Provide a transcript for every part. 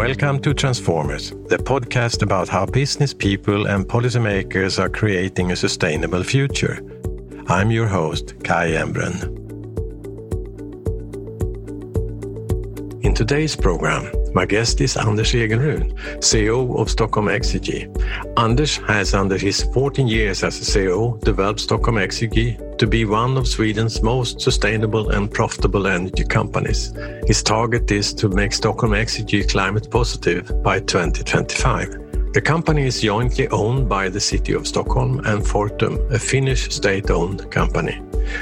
Welcome to Transformers, the podcast about how business people and policymakers are creating a sustainable future. I'm your host, Kai Embren. In today's program, my guest is Anders Egelrud, CEO of Stockholm Exergi. Anders has, under his 14 years as CEO, developed Stockholm Exergi to be one of Sweden's most sustainable and profitable energy companies. His target is to make Stockholm Exergi climate positive by 2025. The company is jointly owned by the City of Stockholm and Fortum, a Finnish state-owned company.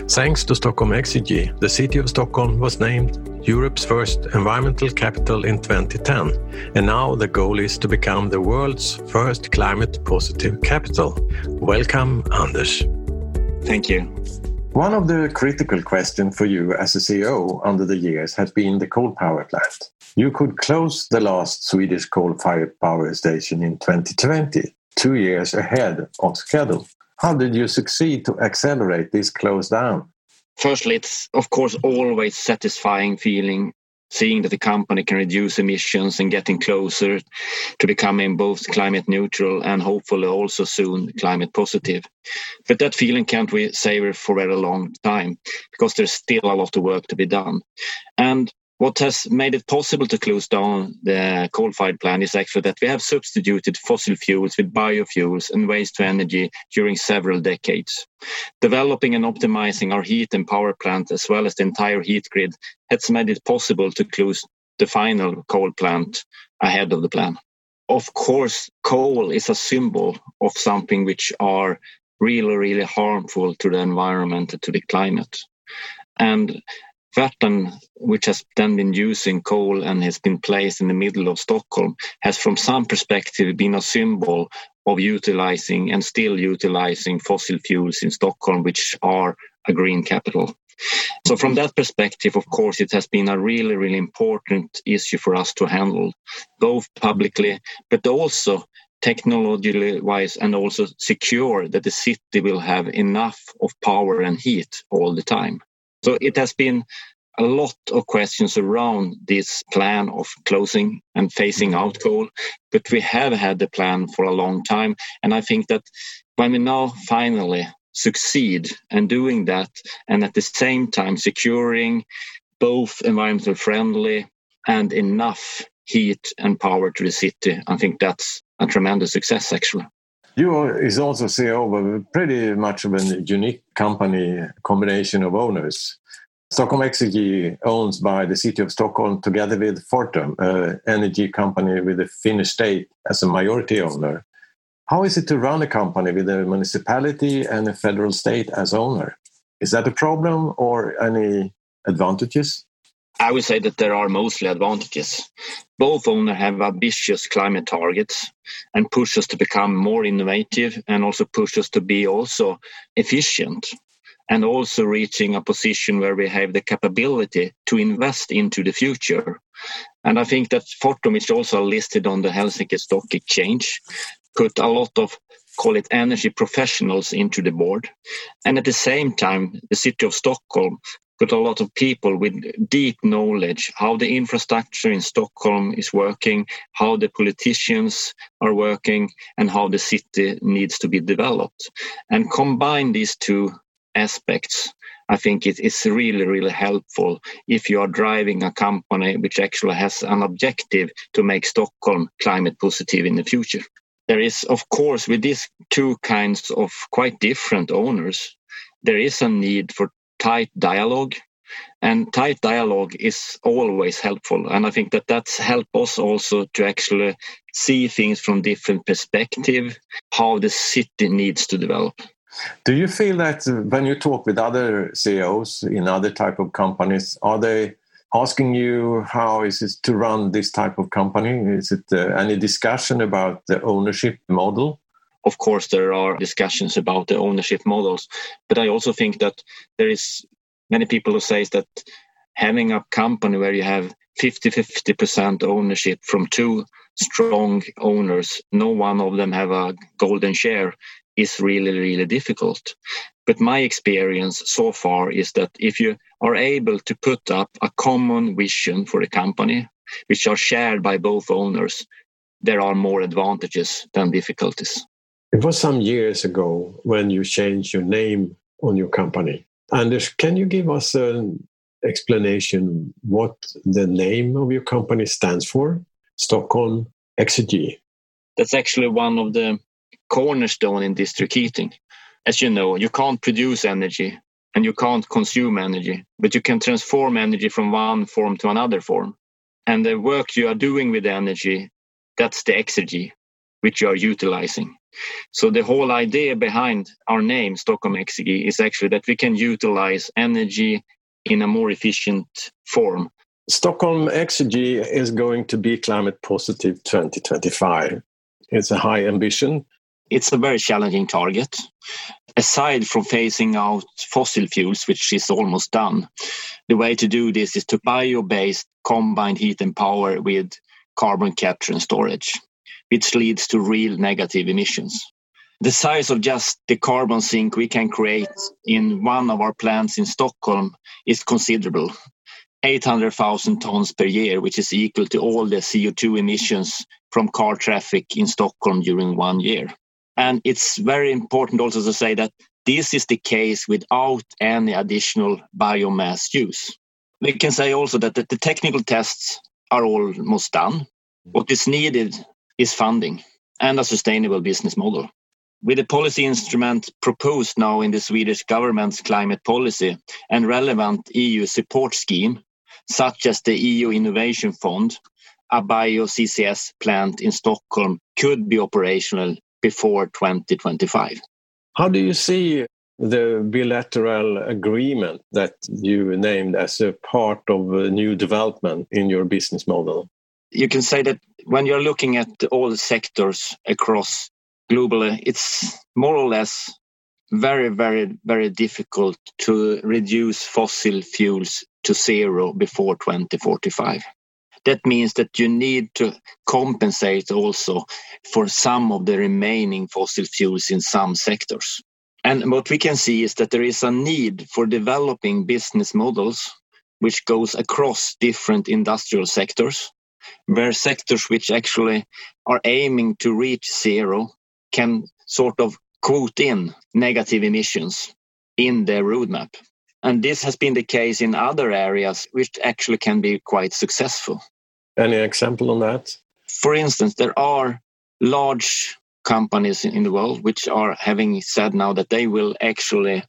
Thanks to Stockholm Exergi, the City of Stockholm was named Europe's first environmental capital in 2010, and now the goal is to become the world's first climate positive capital. Welcome, Anders. Thank you. One of the critical questions for you as a CEO under the years has been the coal power plant. You could close the last Swedish coal-fired power station in 2020, two years ahead of schedule. How did you succeed to accelerate this close down? Firstly, it's of course always satisfying feeling seeing that the company can reduce emissions and getting closer to becoming both climate neutral and hopefully also soon climate positive. But that feeling can't we savor for a very long time because there's still a lot of work to be done. And what has made it possible to close down the coal-fired plant is actually that we have substituted fossil fuels with biofuels and waste to energy during several decades. Developing and optimizing our heat and power plant as well as the entire heat grid has made it possible to close the final coal plant ahead of the plan. Of course, coal is a symbol of something which are really, really harmful to the environment, and to the climate. And Värtan, which has then been using coal and has been placed in the middle of Stockholm, has from some perspective been a symbol of utilizing and still utilizing fossil fuels in Stockholm, which are a green capital. So from that perspective, of course, it has been a really, really important issue for us to handle, both publicly, but also technologically wise and also secure that the city will have enough of power and heat all the time. So it has been a lot of questions around this plan of closing and phasing out coal, but we have had the plan for a long time. And I think that when we now finally succeed in doing that, and at the same time securing both environmental friendly and enough heat and power to the city, I think that's a tremendous success actually. You is also CEO of a pretty much of a unique company combination of owners. Stockholm Exergi owns by the city of Stockholm together with Fortum, an energy company with the Finnish state as a majority owner. How is it to run a company with a municipality and a federal state as owner? Is that a problem or any advantages? I would say that there are mostly advantages. Both owners have ambitious climate targets and push us to become more innovative and also push us to be also efficient and also reaching a position where we have the capability to invest into the future. And I think that Fortum is also listed on the Helsinki Stock Exchange, put a lot of call it energy professionals into the board. And at the same time, the city of Stockholm got a lot of people with deep knowledge how the infrastructure in Stockholm is working, how the politicians are working, and how the city needs to be developed. And combine these two aspects, I think it is really, really helpful if you are driving a company which actually has an objective to make Stockholm climate positive in the future. There is, of course, with these two kinds of quite different owners, there is a need for tight dialogue and tight dialogue is always helpful. And i think that that's helped us also to actually see things from different perspective how the city needs to develop. Do you feel that when you talk with other ceos in other type of companies are they asking you how is it to run this type of company is it uh, any discussion about the ownership model of course, there are discussions about the ownership models, but I also think that there is many people who say that having a company where you have 50 50% ownership from two strong owners, no one of them have a golden share, is really, really difficult. But my experience so far is that if you are able to put up a common vision for the company, which are shared by both owners, there are more advantages than difficulties. It was some years ago when you changed your name on your company. Anders, can you give us an explanation what the name of your company stands for? Stockholm Exergi. That's actually one of the cornerstone in district heating. As you know, you can't produce energy and you can't consume energy, but you can transform energy from one form to another form. And the work you are doing with the energy, that's the exergy, which you are utilizing. So the whole idea behind our name, Stockholm Exergi, is actually that we can utilize energy in a more efficient form. Stockholm Exergi is going to be climate positive 2025. It's a high ambition. It's a very challenging target. Aside from phasing out fossil fuels, which is almost done, the way to do this is to bio based combined heat and power with carbon capture and storage, which leads to real negative emissions. The size of just the carbon sink we can create in one of our plants in Stockholm is considerable. 800,000 tons per year, which is equal to all the CO2 emissions from car traffic in Stockholm during one year. And it's very important also to say that this is the case without any additional biomass use. We can say also that the, the technical tests are almost done. Mm. What is needed is funding and a sustainable business model. With the policy instrument proposed now in the Swedish government's climate policy and relevant EU support scheme, such as the EU Innovation Fund, a bio CCS plant in Stockholm could be operational before 2025. How do you see the bilateral agreement that you named as a part of a new development in your business model? You can say that when you're looking at all the sectors across globally, it's more or less very, very, very difficult to reduce fossil fuels to zero before 2045. That means that you need to compensate also for some of the remaining fossil fuels in some sectors. And what we can see is that there is a need for developing business models which goes across different industrial sectors, where sectors which actually are aiming to reach zero can sort of quote in negative emissions in their roadmap. And this has been the case in other areas, which actually can be quite successful. Any example on that? For instance, there are large companies in the world which are having said now that they will actually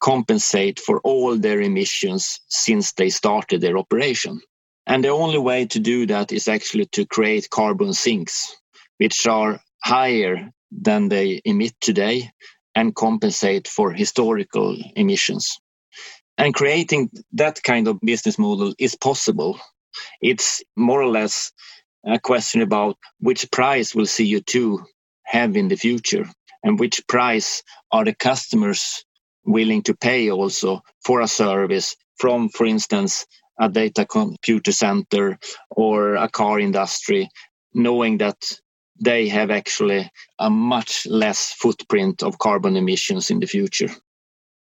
compensate for all their emissions since they started their operation. And the only way to do that is actually to create carbon sinks, which are higher than they emit today and compensate for historical emissions. And creating that kind of business model is possible. It's more or less a question about which price will CO2 have in the future and which price are the customers willing to pay also for a service from, for instance, a data computer center or a car industry, knowing that they have actually a much less footprint of carbon emissions in the future.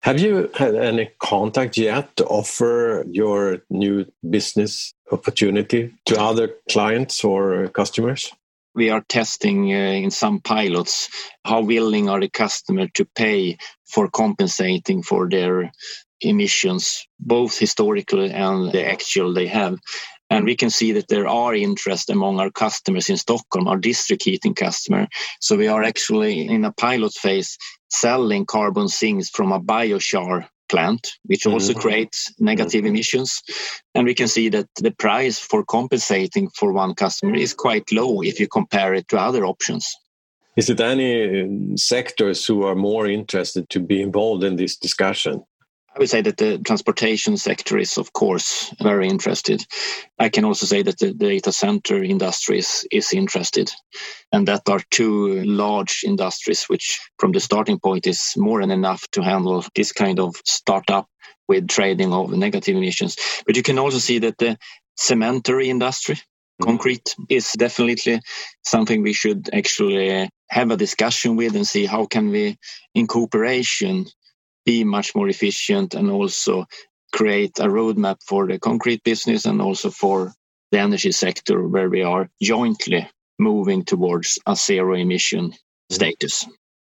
Have you had any contact yet to offer your new business opportunity to other clients or customers? We are testing uh, in some pilots how willing are the customer to pay for compensating for their emissions, both historically and the actual they have. And we can see that there are interest among our customers in Stockholm, our district heating customer. So we are actually in a pilot phase selling carbon sinks from a biochar plant, which also mm-hmm. creates negative mm-hmm. emissions. And we can see that the price for compensating for one customer is quite low if you compare it to other options. Is it any sectors who are more interested to be involved in this discussion? I would say that the transportation sector is, of course, very interested. I can also say that the data center industry is, is interested. And that are two large industries, which from the starting point is more than enough to handle this kind of startup with trading of negative emissions. But you can also see that the cementary industry, mm-hmm. concrete, is definitely something we should actually have a discussion with and see how can we, in cooperation, be much more efficient and also create a roadmap for the concrete business and also for the energy sector where we are jointly moving towards a zero emission mm-hmm. status.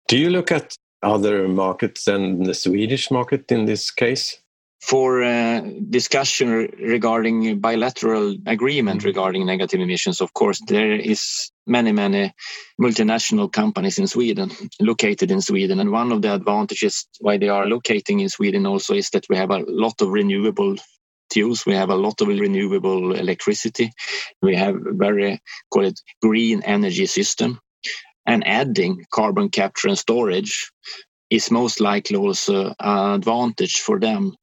Do you look at other markets than the Swedish market in this case? For uh, discussion regarding bilateral agreement mm-hmm. regarding negative emissions, of course, there is many, many multinational companies in Sweden, located in Sweden. And one of the advantages why they are locating in Sweden also is that we have a lot of renewable fuels. We have a lot of renewable electricity. We have very, call it green energy system and adding carbon capture and storage is most likely also an advantage for them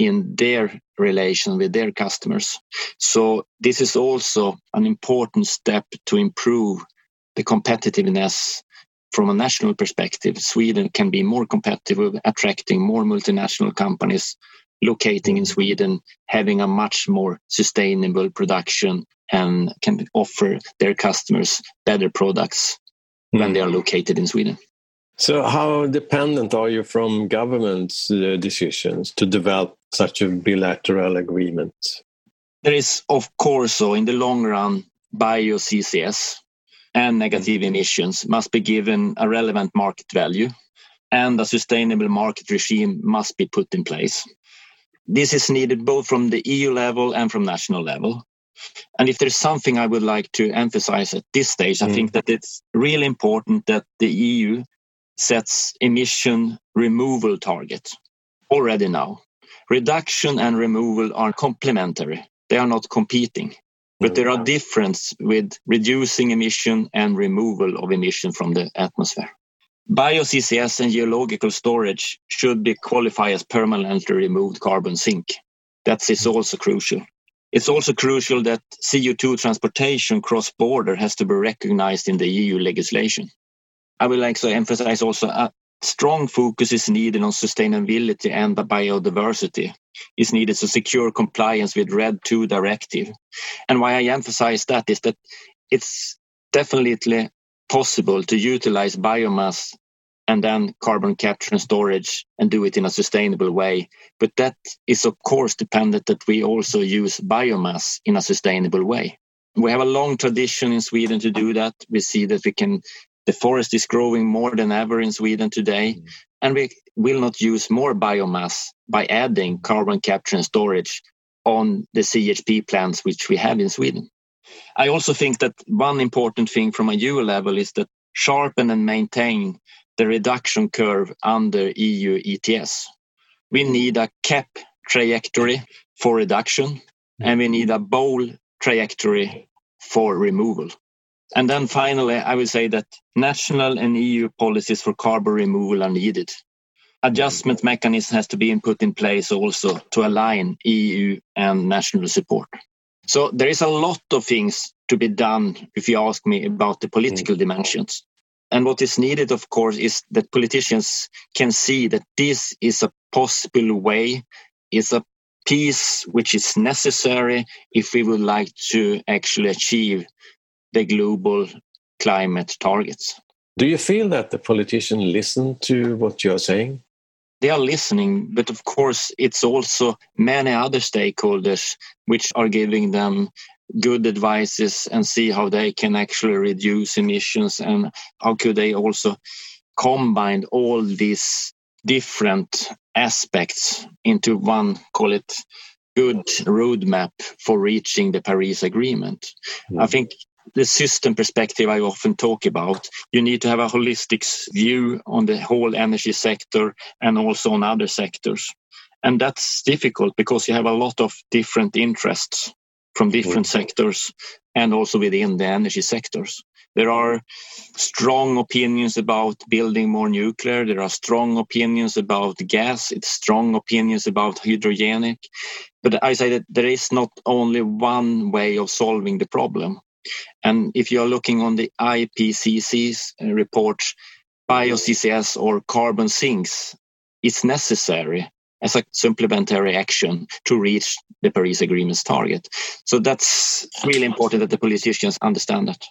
in their relation with their customers. So this is also an important step to improve the competitiveness from a national perspective. Sweden can be more competitive, attracting more multinational companies locating in Sweden, having a much more sustainable production and can offer their customers better products mm. when they are hmm. located in Sweden. So, how dependent are you from government's uh, decisions to develop such a bilateral agreement? There is, of course, so in the long run, bio CCS and negative emissions must be given a relevant market value, and a sustainable market regime must be put in place. This is needed both from the EU level and from national level. And if there's something I would like to emphasize at this stage, mm. I think that it's really important that the EU sets emission removal targets already now. Reduction and removal are complementary. They are not competing. But there are mm. differences with reducing emission and removal of emission from the atmosphere. Bio-CCS and geological storage should be qualified as permanently removed carbon sink. That is also crucial. It's also crucial that CO2 transportation cross-border has to be recognized in the EU legislation. I would like to emphasize also a strong focus is needed on sustainability and biodiversity is needed to secure compliance with RED II directive. And why I emphasize that is that it's definitely possible to utilize biomass and then carbon capture and storage and do it in a sustainable way. But that is, of course, dependent that we also use biomass in a sustainable way. We have a long tradition in Sweden to do that. We see that we can, the forest is growing more than ever in Sweden today. Mm. And we will not use more biomass by adding carbon capture and storage on the CHP plants which we have in Sweden. I also think that one important thing from a EU level is that sharpen and maintain the reduction curve under EU ETS. We need a cap trajectory for reduction and we need a bowl trajectory for removal. And then finally, I would say that national and EU policies for carbon removal are needed. Adjustment mechanism has to be put in place also to align EU and national support. So there is a lot of things to be done if you ask me about the political mm. dimensions. And what is needed, of course, is that politicians can see that this is a possible way, is a piece which is necessary if we would like to actually achieve the global climate targets. Do you feel that the politicians listen to what you're saying? They are listening, but of course, it's also many other stakeholders which are giving them good advices and see how they can actually reduce emissions and how could they also combine all these different aspects into one call it good roadmap for reaching the paris agreement mm. i think the system perspective i often talk about you need to have a holistic view on the whole energy sector and also on other sectors and that's difficult because you have a lot of different interests from different mm. sectors and also within the energy sectors. There are strong opinions about building more nuclear. There are strong opinions about gas. It's strong opinions about hydrogenic. But I say that there is not only one way of solving the problem. And if you are looking on the IPCC's uh, reports, bio-CCS or carbon sinks is necessary as a supplementary action to reach the Paris Agreement's target. So that's really important that the politicians understand that.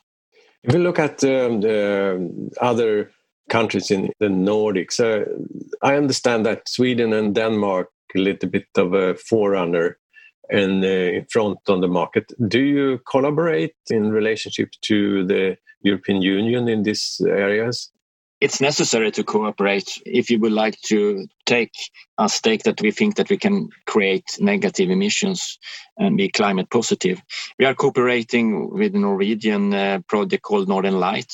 If we look at um, the other countries in the Nordics. Uh, I understand that Sweden and Denmark a little bit of a forerunner and in front on the market. Do you collaborate in relationship to the European Union in these areas? It's necessary to cooperate if you would like to take a stake that we think that we can create negative emissions and be climate positive. We are cooperating with a Norwegian uh, project called Northern Light,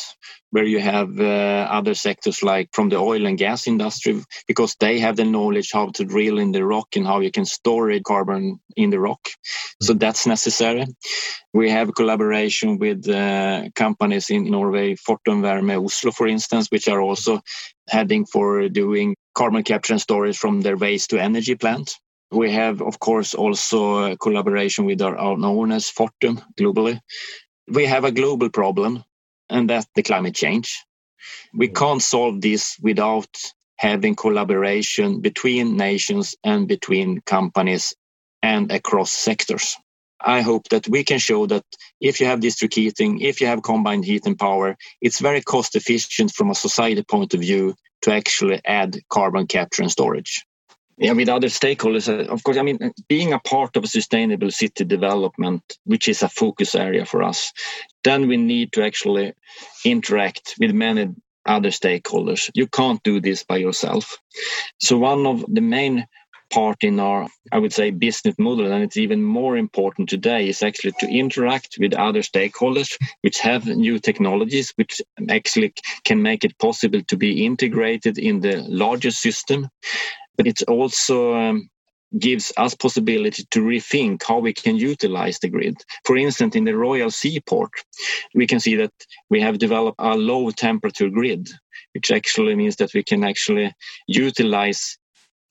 where you have uh, other sectors like from the oil and gas industry, because they have the knowledge how to drill in the rock and how you can store carbon in the rock. So mm-hmm. that's necessary. We have collaboration with uh, companies in Norway, Fortum Oslo, for instance, which are also heading for doing carbon capture and storage from their waste to energy plant. We have, of course, also collaboration with our owners, Fortum, globally. We have a global problem and that's the climate change. We mm. can't solve this without having collaboration between nations and between companies and across sectors. I hope that we can show that if you have district heating, if you have combined heat and power, it's very cost efficient from a society point of view to actually add carbon capture and storage yeah, with other stakeholders. Uh, of course, I mean, being a part of a sustainable city development, which is a focus area for us, then we need to actually interact with many other stakeholders. You can't do this by yourself. So one of the main part in our, I would say, business model, and it's even more important today, is actually to interact with other stakeholders which have new technologies, which actually can make it possible to be integrated in the larger system but it also um, gives us possibility to rethink how we can utilize the grid. For instance, in the Royal Seaport, we can see that we have developed a low temperature grid, which actually means that we can actually utilize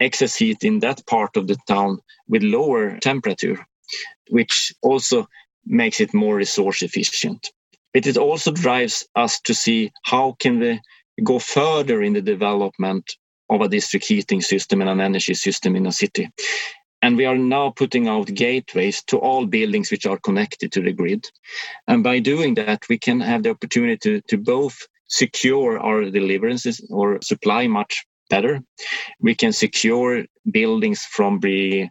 excess heat in that part of the town with lower temperature, which also makes it more resource efficient. But it also drives us to see how can we go further in the development of a district heating system and an energy system in a city. And we are now putting out gateways to all buildings which are connected to the grid. And by doing that, we can have the opportunity to, to both secure our deliverances or supply much better. We can secure buildings from the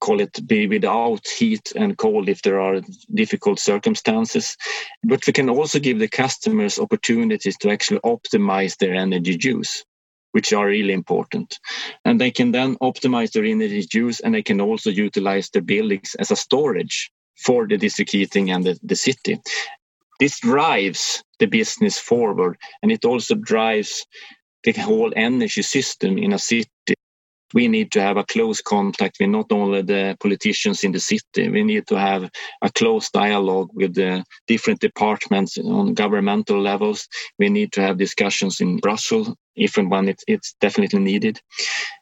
call it be without heat and cold if there are difficult circumstances. But we can also give the customers opportunities to actually optimize their energy use which are really important. And they can then optimize their energy use and they can also utilize the buildings as a storage for the district heating and the, the city. This drives the business forward and it also drives the whole energy system in a city we need to have a close contact with not only the politicians in the city, we need to have a close dialogue with the different departments on governmental levels. We need to have discussions in Brussels if and when it, it's definitely needed.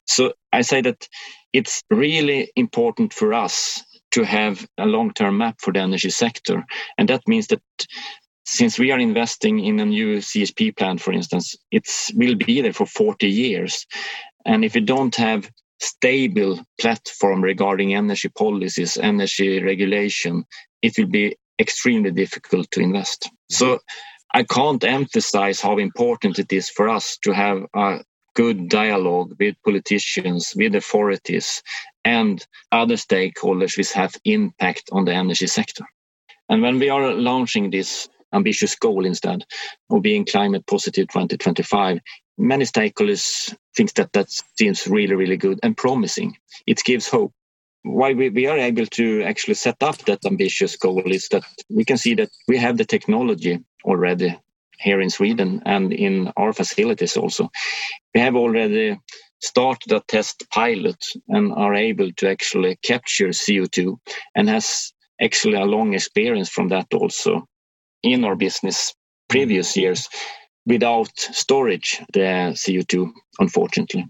So I say that it's really important for us to have a long-term map for the energy sector. And that means that since we are investing in a new CSP plant, for instance, it will be there for 40 years. And if you don't have stable platform regarding energy policies, energy regulation, it will be extremely difficult to invest. So I can't emphasize how important it is for us to have a good dialogue with politicians, with authorities, and other stakeholders which have impact on the energy sector. And when we are launching this ambitious goal instead of being climate positive 2025, many stakeholders think that that seems really, really good and promising. It gives hope. Why we, we are able to actually set up that ambitious goal is that we can see that we have the technology already here in Sweden and in our facilities also. We have already started a test pilot and are able to actually capture CO2 and has actually a long experience from that also in our business previous mm-hmm. years without storage, the CO2, unfortunately.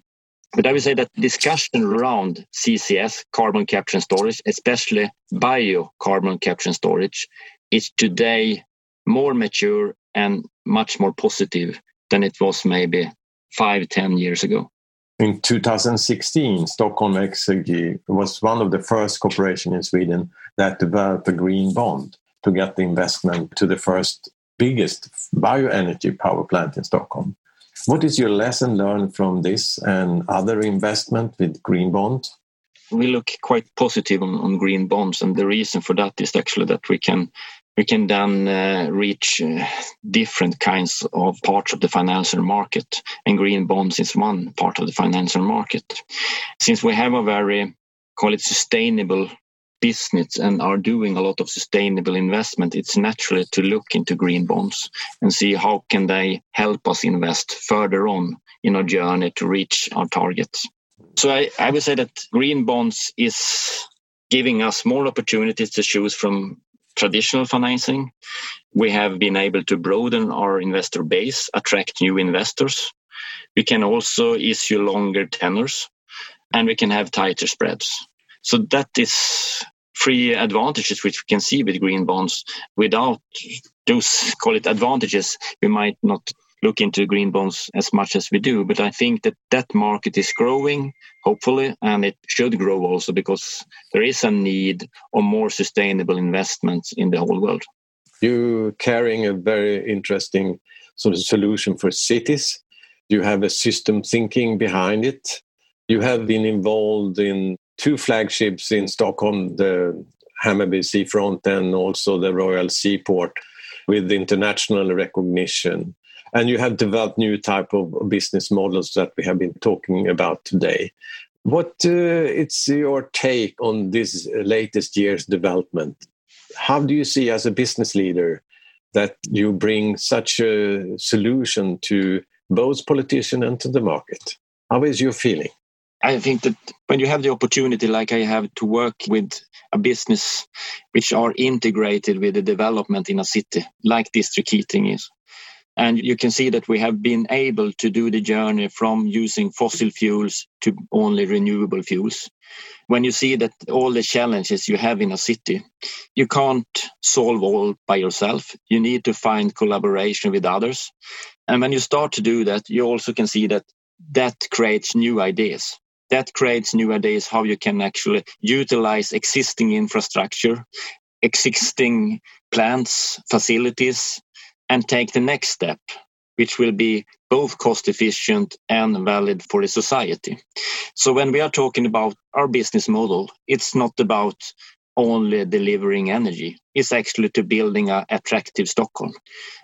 But I would say that discussion around CCS, carbon capture and storage, especially bio carbon capture and storage, is today more mature and much more positive than it was maybe five, ten years ago. In 2016, Stockholm Exergi was one of the first corporations in Sweden that developed a green bond to get the investment to the first biggest bioenergy power plant in Stockholm. What is your lesson learned from this and other investment with green bonds? We look quite positive on, on green bonds, and the reason for that is actually that we can we can then uh, reach uh, different kinds of parts of the financial market, and green bonds is one part of the financial market. Since we have a very call it sustainable business and are doing a lot of sustainable investment, it's natural to look into green bonds and see how can they help us invest further on in our journey to reach our targets. So I, I would say that green bonds is giving us more opportunities to choose from traditional financing. We have been able to broaden our investor base, attract new investors. We can also issue longer tenors and we can have tighter spreads. So that is three advantages which we can see with green bonds. Without those, call it advantages, we might not look into green bonds as much as we do. But I think that that market is growing, hopefully, and it should grow also because there is a need of more sustainable investments in the whole world. You're carrying a very interesting sort of solution for cities. You have a system thinking behind it. You have been involved in two flagships in Stockholm, the Hammarby Seafront and also the Royal Seaport with international recognition. And you have developed new type of business models that we have been talking about today. What uh, it's your take on this latest year's development? How do you see as a business leader that you bring such a solution to both politicians and to the market? How is your feeling? I think that when you have the opportunity, like I have, to work with a business which are integrated with the development in a city, like district heating is, and you can see that we have been able to do the journey from using fossil fuels to only renewable fuels. When you see that all the challenges you have in a city, you can't solve all by yourself. You need to find collaboration with others. And when you start to do that, you also can see that that creates new ideas that creates new ideas how you can actually utilize existing infrastructure, existing plants, facilities, and take the next step, which will be both cost efficient and valid for the society. So when we are talking about our business model, it's not about only delivering energy. It's actually to building an attractive Stockholm.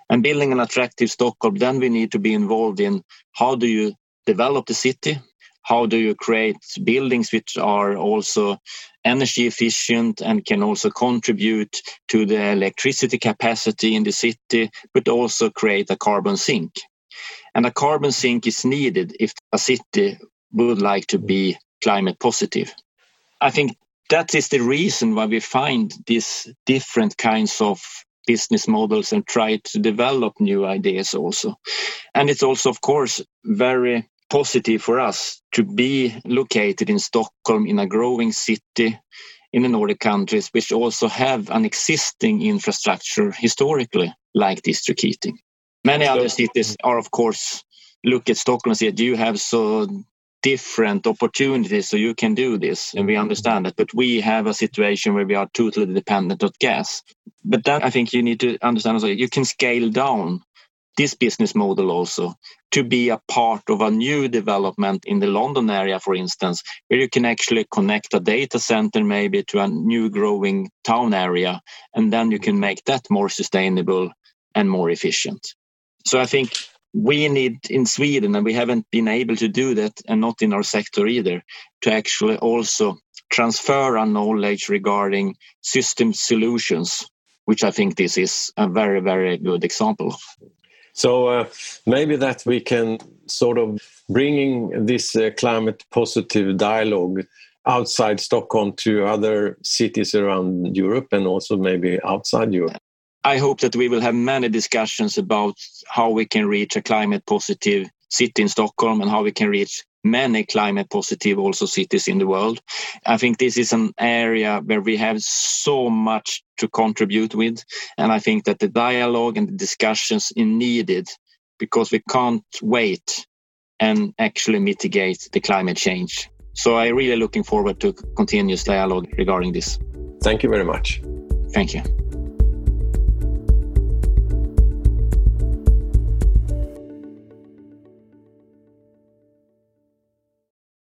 And building an attractive Stockholm, then we need to be involved in how do you develop the city? How do you create buildings which are also energy efficient and can also contribute to the electricity capacity in the city, but also create a carbon sink. And a carbon sink is needed if a city would like to be climate positive. I think that is the reason why we find these different kinds of business models and try to develop new ideas also. And it's also, of course, very positive for us to be located in Stockholm in a growing city in the Nordic countries, which also have an existing infrastructure historically, like district heating. Many so, other cities are, of course, look at Stockholm and say, "Do you have so different opportunities so you can do this?" And we understand that, but we have a situation where we are totally dependent on gas. But then I think you need to understand also you can scale down this business model also to be a part of a new development in the London area, for instance, where you can actually connect a data center maybe to a new growing town area, and then you can make that more sustainable and more efficient. So I think we need in Sweden, and we haven't been able to do that, and not in our sector either, to actually also transfer our knowledge regarding system solutions, which I think this is a very, very good example of. So uh, maybe that we can sort of bringing this uh, climate positive dialogue outside Stockholm to other cities around Europe and also maybe outside Europe. I hope that we will have many discussions about how we can reach a climate positive city in Stockholm and how we can reach many climate positive also cities in the world. I think this is an area where we have so much to contribute with. And I think that the dialogue and the discussions are needed because we can't wait and actually mitigate the climate change. So I'm really looking forward to continuous dialogue regarding this. Thank you very much. Thank you.